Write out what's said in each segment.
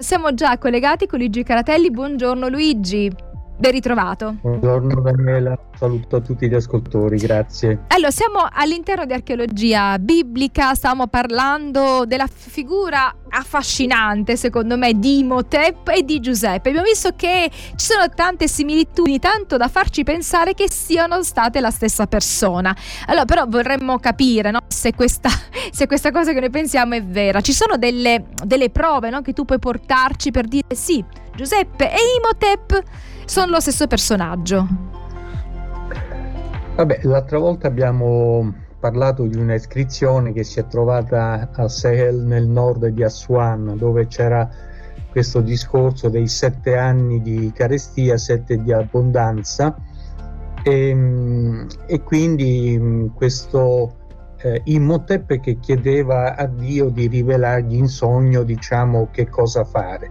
Siamo già collegati con Luigi Caratelli. Buongiorno Luigi. Ben ritrovato. Buongiorno Daniela, saluto a tutti gli ascoltatori, grazie. Allora, siamo all'interno di archeologia biblica, stiamo parlando della figura affascinante, secondo me, di Imhotep e di Giuseppe. Abbiamo visto che ci sono tante similitudini, tanto da farci pensare che siano state la stessa persona. Allora, però vorremmo capire no? se, questa, se, questa, cosa che noi pensiamo è vera. Ci sono delle, delle prove no? che tu puoi portarci per dire sì, Giuseppe e Imhotep sono lo stesso personaggio. Vabbè, l'altra volta abbiamo parlato di una iscrizione che si è trovata a Sahel nel nord di Aswan, dove c'era questo discorso dei sette anni di carestia, sette di abbondanza, e, e quindi questo eh, Imhotep che chiedeva a Dio di rivelargli in sogno, diciamo, che cosa fare.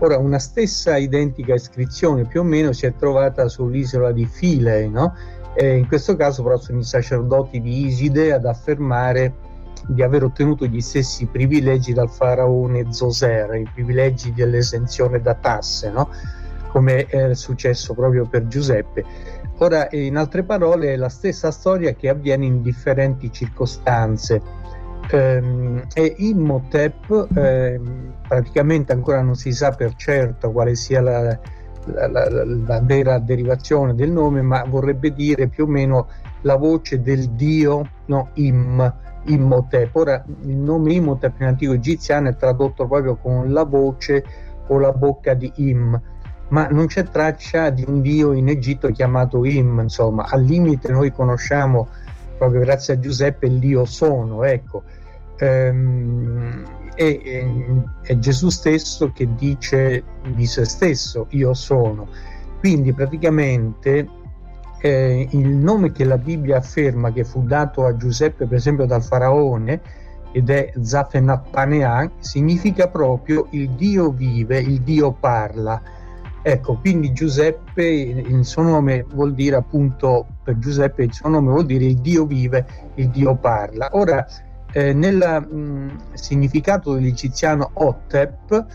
Ora, una stessa identica iscrizione più o meno si è trovata sull'isola di Filei, no? In questo caso però sono i sacerdoti di Iside ad affermare di aver ottenuto gli stessi privilegi dal faraone Zoser, i privilegi dell'esenzione da tasse, no? come è successo proprio per Giuseppe. Ora, in altre parole, è la stessa storia che avviene in differenti circostanze ehm, e Imhotep ehm, praticamente ancora non si sa per certo quale sia la, la, la, la, vera derivazione del nome, ma vorrebbe dire più o meno la voce del dio no, Im, Imhotep. Ora il nome Imhotep in antico egiziano è tradotto proprio con la voce o la bocca di Im ma non c'è traccia di un dio in Egitto chiamato Im, insomma, al limite noi conosciamo proprio grazie a Giuseppe l'Io sono, ecco. Ehm, è, è, Gesù stesso che dice di se stesso io sono. Quindi praticamente eh, il nome che la Bibbia afferma che fu dato a Giuseppe per esempio dal faraone ed è Zafenappanea significa proprio il Dio vive, il Dio parla Ecco, quindi Giuseppe, il suo nome vuol dire appunto, per Giuseppe il suo nome vuol dire il Dio vive, il Dio parla. Ora, eh, nel significato dell'egiziano Otep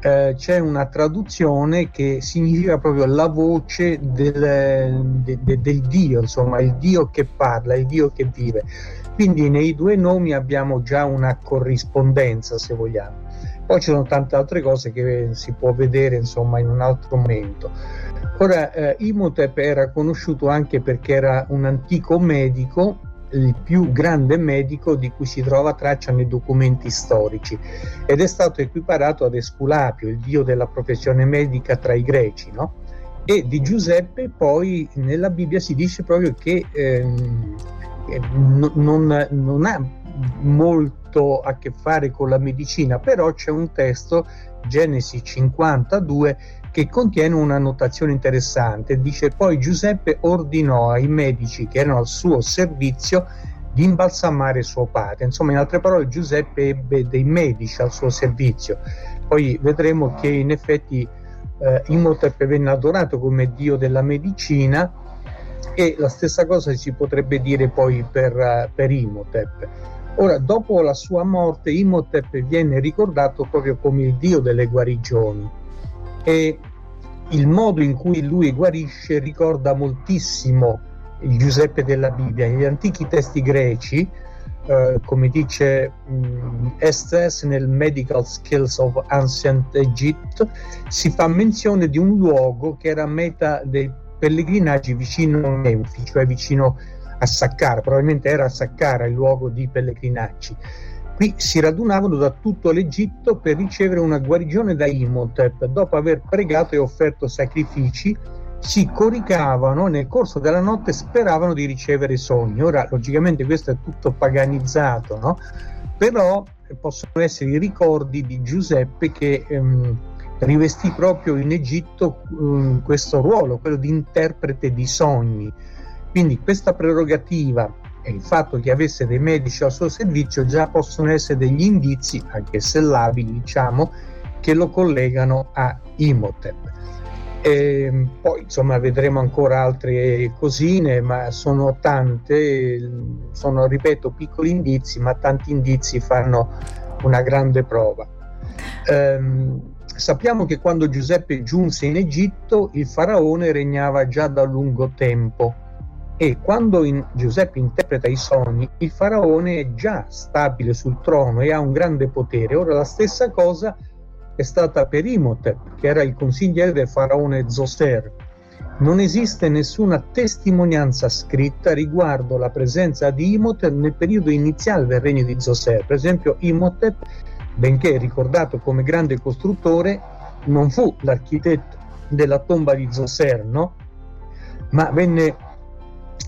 eh, c'è una traduzione che significa proprio la voce del, de, de, del Dio, insomma, il Dio che parla, il Dio che vive. Quindi nei due nomi abbiamo già una corrispondenza, se vogliamo. Poi ci sono tante altre cose che si può vedere insomma in un altro momento. Ora, eh, Imhotep era conosciuto anche perché era un antico medico, il più grande medico di cui si trova traccia nei documenti storici ed è stato equiparato ad Esculapio, il dio della professione medica tra i greci, no? E di Giuseppe poi nella Bibbia si dice proprio che ehm, non, non ha molto a che fare con la medicina, però c'è un testo, Genesi 52, che contiene una notazione interessante. Dice poi Giuseppe ordinò ai medici che erano al suo servizio di imbalsamare suo padre. Insomma, in altre parole, Giuseppe ebbe dei medici al suo servizio. Poi vedremo che in effetti eh, Imhotep venne adorato come dio della medicina e la stessa cosa si potrebbe dire poi per, uh, per Imhotep. Ora, dopo la sua morte, Imhotep viene ricordato proprio come il dio delle guarigioni e il modo in cui lui guarisce ricorda moltissimo il Giuseppe della Bibbia. Negli antichi testi greci, eh, come dice um, Estes nel Medical Skills of Ancient Egypt, si fa menzione di un luogo che era meta dei pellegrinaggi vicino a Menfi, cioè vicino a a Saqqara, probabilmente era a Saqqara il luogo di pellegrinaggi. Qui si radunavano da tutto l'Egitto per ricevere una guarigione da Imhotep. Dopo aver pregato e offerto sacrifici, si coricavano nel corso della notte speravano di ricevere sogni. Ora, logicamente, questo è tutto paganizzato, no? Però possono essere i ricordi di Giuseppe che ehm, rivestì proprio in Egitto ehm, questo ruolo, quello di interprete di sogni. Quindi questa prerogativa e il fatto che avesse dei medici al suo servizio già possono essere degli indizi, anche se labili, diciamo, che lo collegano a Imhotep. E poi insomma vedremo ancora altre cosine, ma sono tante, sono ripeto piccoli indizi, ma tanti indizi fanno una grande prova. Ehm, sappiamo che quando Giuseppe giunse in Egitto il faraone regnava già da lungo tempo e quando in, Giuseppe interpreta i sogni il faraone è già stabile sul trono e ha un grande potere. Ora la stessa cosa è stata per Imhotep, che era il consigliere del faraone Zoser. Non esiste nessuna testimonianza scritta riguardo la presenza di Imhotep nel periodo iniziale del regno di Zoser. Per esempio, Imhotep, benché ricordato come grande costruttore, non fu l'architetto della tomba di Zoser, no? ma venne,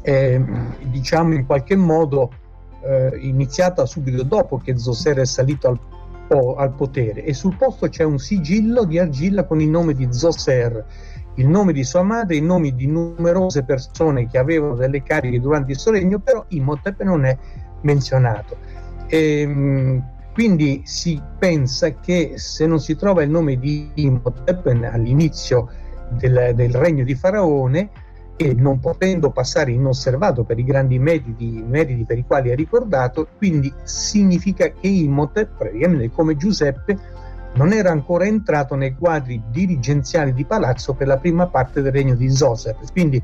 eh, diciamo, in qualche modo eh, iniziata subito dopo che Zoser è salito al al potere e sul posto c'è un sigillo di argilla con il nome di Zoser, il nome di sua madre, i nomi di numerose persone che avevano delle cariche durante il suo regno, però Imhotep non è menzionato. E, ehm, quindi si pensa che se non si trova il nome di Imhotep all'inizio del, del regno di Faraone, e non potendo passare inosservato per i grandi meriti, meriti per i quali è ricordato, quindi significa che Imhotep, praticamente come Giuseppe, non era ancora entrato nei quadri dirigenziali di palazzo per la prima parte del regno di Zoser. Quindi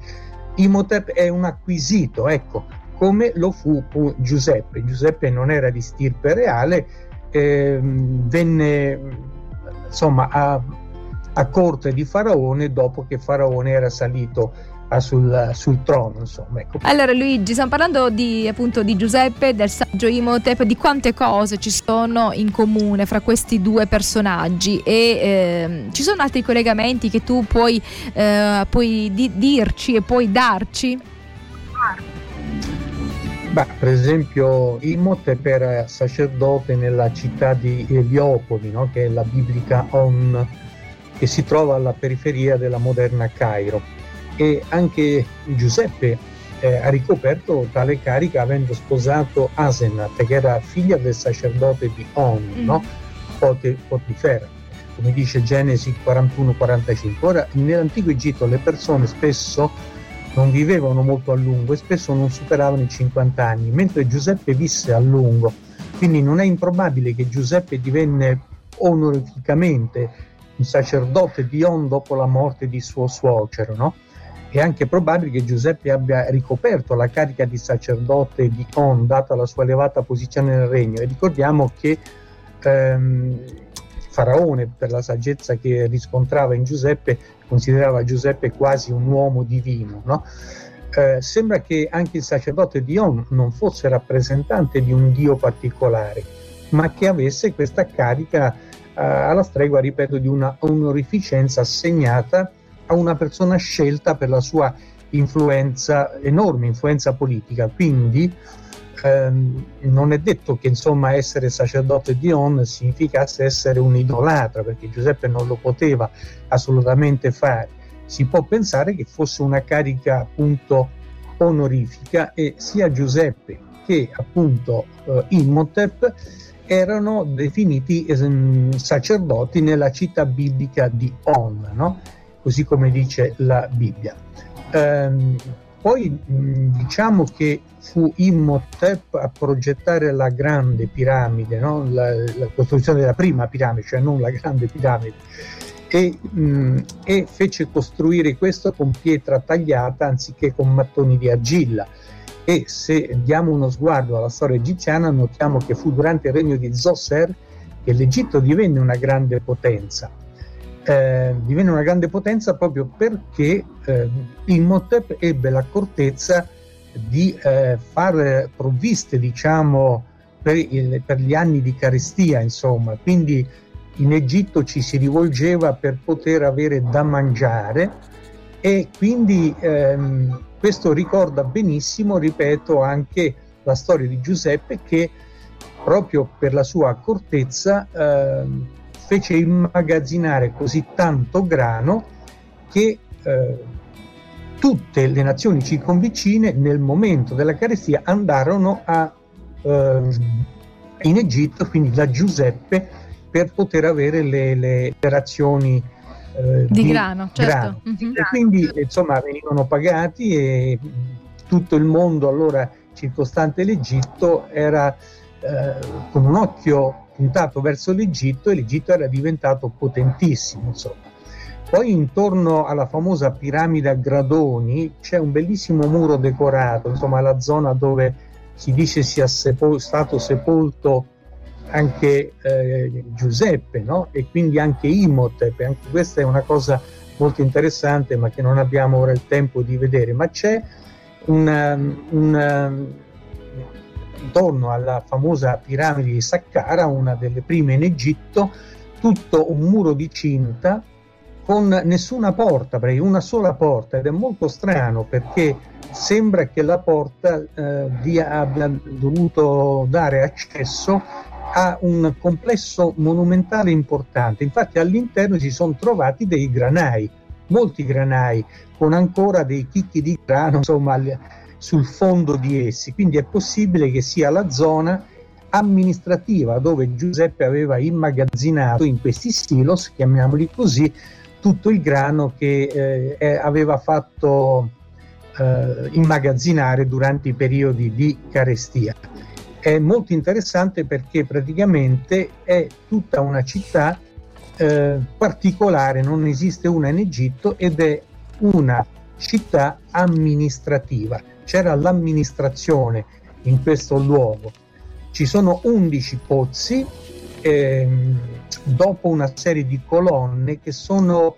Imhotep è un acquisito, ecco, come lo fu Giuseppe. Giuseppe non era di stirpe reale, eh, venne insomma a, a corte di Faraone dopo che Faraone era salito sul, sul, trono. Insomma, ecco. Allora Luigi, stiamo parlando di, appunto, di Giuseppe, del saggio Imhotep, di quante cose ci sono in comune fra questi due personaggi e eh, ci sono altri collegamenti che tu puoi, eh, puoi di- dirci e puoi darci? Beh, per esempio Imhotep era sacerdote nella città di Eliopoli, no? che è la biblica On, che si trova alla periferia della moderna Cairo e anche Giuseppe eh, ha ricoperto tale carica avendo sposato Asenat, che era figlia del sacerdote di On, mm. no? Potifera, come dice Genesi 41-45. Ora, nell'antico Egitto le persone spesso non vivevano molto a lungo e spesso non superavano i 50 anni, mentre Giuseppe visse a lungo. Quindi non è improbabile che Giuseppe divenne onorificamente un sacerdote di On dopo la morte di suo suocero, no? È anche probabile che Giuseppe abbia ricoperto la carica di sacerdote di On, data la sua elevata posizione nel regno. E ricordiamo che ehm, Faraone, per la saggezza che riscontrava in Giuseppe, considerava Giuseppe quasi un uomo divino. No? Eh, sembra che anche il sacerdote di On non fosse rappresentante di un dio particolare, ma che avesse questa carica eh, alla stregua, ripeto, di una onorificenza assegnata a una persona scelta per la sua influenza, enorme influenza politica. Quindi ehm, non è detto che insomma essere sacerdote di On significasse essere un idolatra, perché Giuseppe non lo poteva assolutamente fare. Si può pensare che fosse una carica appunto onorifica e sia Giuseppe che appunto eh, Imhotep erano definiti eh, sacerdoti nella città biblica di On, no? Così come dice la Bibbia. Ehm, poi diciamo che fu Imhotep a progettare la grande piramide, no? la, la, costruzione della prima piramide, cioè non la grande piramide, e, mh, e, fece costruire questo con pietra tagliata anziché con mattoni di argilla. E se diamo uno sguardo alla storia egiziana, notiamo che fu durante il regno di Zoser che l'Egitto divenne una grande potenza eh, divenne una grande potenza proprio perché eh, Imhotep ebbe l'accortezza di eh, fare provviste, diciamo, per, il, per, gli anni di carestia, insomma. Quindi in Egitto ci si rivolgeva per poter avere da mangiare e quindi ehm, questo ricorda benissimo, ripeto, anche la storia di Giuseppe che proprio per la sua accortezza ehm, fece immagazzinare così tanto grano che eh, tutte le nazioni circonvicine nel momento della carestia andarono a, eh, in Egitto, quindi da Giuseppe, per poter avere le, le, razioni eh, di, di, grano. Certo. grano. Mm-hmm. E quindi insomma venivano pagati e tutto il mondo allora circostante l'Egitto era eh, con un occhio puntato verso l'Egitto e l'Egitto era diventato potentissimo. Insomma. Poi intorno alla famosa piramide a gradoni c'è un bellissimo muro decorato, insomma la zona dove si dice sia sepol- stato sepolto anche eh, Giuseppe no? e quindi anche Imhotep, anche questa è una cosa molto interessante ma che non abbiamo ora il tempo di vedere, ma c'è una, una, intorno alla famosa piramide di Saqqara, una delle prime in Egitto, tutto un muro di cinta con nessuna porta, una sola porta ed è molto strano perché sembra che la porta eh, abbia dovuto dare accesso a un complesso monumentale importante. Infatti all'interno si sono trovati dei granai, molti granai, con ancora dei chicchi di grano insomma, sul fondo di essi. Quindi è possibile che sia la zona amministrativa dove Giuseppe aveva immagazzinato in questi silos, chiamiamoli così, tutto il grano che eh, aveva fatto eh, immagazzinare durante i periodi di carestia è molto interessante perché praticamente è tutta una città eh, particolare, non esiste una in Egitto ed è una città amministrativa. C'era l'amministrazione in questo luogo. Ci sono 11 pozzi ehm, dopo una serie di colonne che sono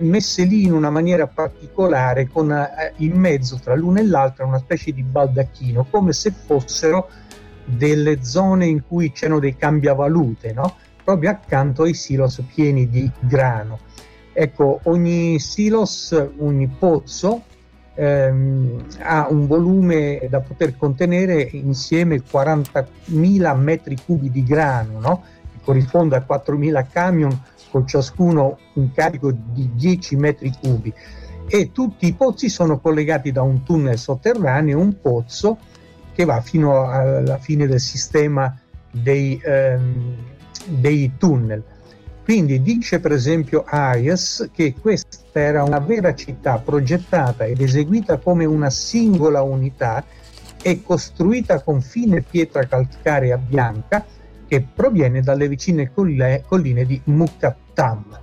messe lì in una maniera particolare con eh, in mezzo tra l'una e l'altra una specie di baldacchino come se fossero delle zone in cui c'erano dei cambiavalute, no? proprio accanto ai silos pieni di grano. Ecco, ogni silos, ogni pozzo ehm, ha un volume da poter contenere insieme 40.000 metri cubi di grano, no? che corrisponde a 4.000 camion con ciascuno un carico di 10 metri cubi e tutti i pozzi sono collegati da un tunnel sotterraneo, un pozzo che va fino alla fine del sistema dei, ehm, dei tunnel. Quindi dice per esempio Arias che questa era una vera città progettata ed eseguita come una singola unità e costruita con fine pietra calcarea bianca che proviene dalle vicine colline di Mukattam.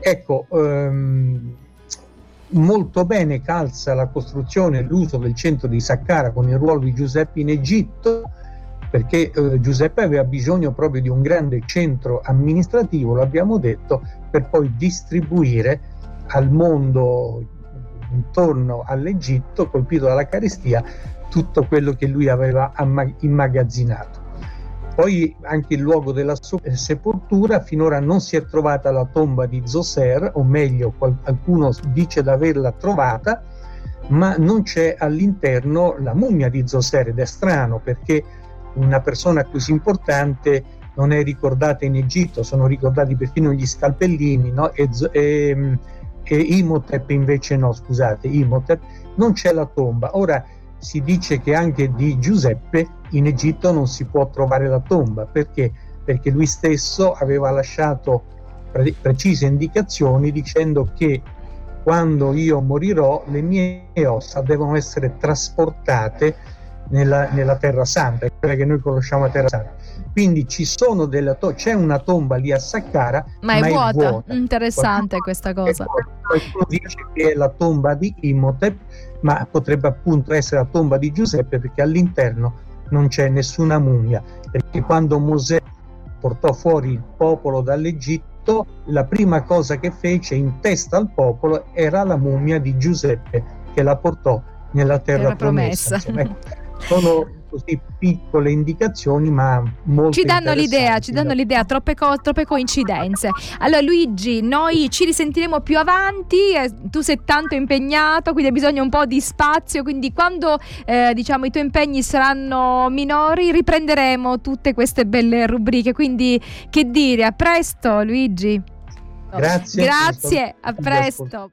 Ecco, ehm, molto bene calza la costruzione e l'uso del centro di Saqqara con il ruolo di Giuseppe in Egitto perché eh, Giuseppe aveva bisogno proprio di un grande centro amministrativo, l'abbiamo detto, per poi distribuire al mondo intorno all'Egitto colpito dalla carestia tutto quello che lui aveva immagazzinato. Poi anche il luogo della sepoltura, finora non si è trovata la tomba di Zoser, o meglio qualcuno dice di averla trovata, ma non c'è all'interno la mummia di Zoser ed è strano perché una persona così importante non è ricordata in Egitto, sono ricordati perfino gli scalpellini no? e, e, e Imhotep invece no, scusate, Imhotep non c'è la tomba. Ora si dice che anche di Giuseppe in Egitto non si può trovare la tomba perché? Perché lui stesso aveva lasciato pre- precise indicazioni dicendo che quando io morirò le mie ossa devono essere trasportate nella, nella Terra Santa, quella che noi conosciamo a Terra Santa. Quindi ci sono delle to- c'è una tomba lì a Saqqara, ma è, ma vuota. è vuota. Interessante qualcuno, questa cosa. Qualcuno dice che è la tomba di Imhotep, ma potrebbe appunto essere la tomba di Giuseppe perché all'interno non c'è nessuna mummia. Perché quando Mosè portò fuori il popolo dall'Egitto, la prima cosa che fece in testa al popolo era la mummia di Giuseppe che la portò nella terra, terra promessa. promessa. Sono così piccole indicazioni ma molto ci danno l'idea ci danno l'idea troppe, co- troppe, coincidenze. Allora Luigi noi ci risentiremo più avanti eh, tu sei tanto impegnato quindi hai bisogno un po' di spazio quindi quando eh, diciamo i tuoi impegni saranno minori riprenderemo tutte queste belle rubriche. Quindi che dire a presto Luigi. Grazie grazie a presto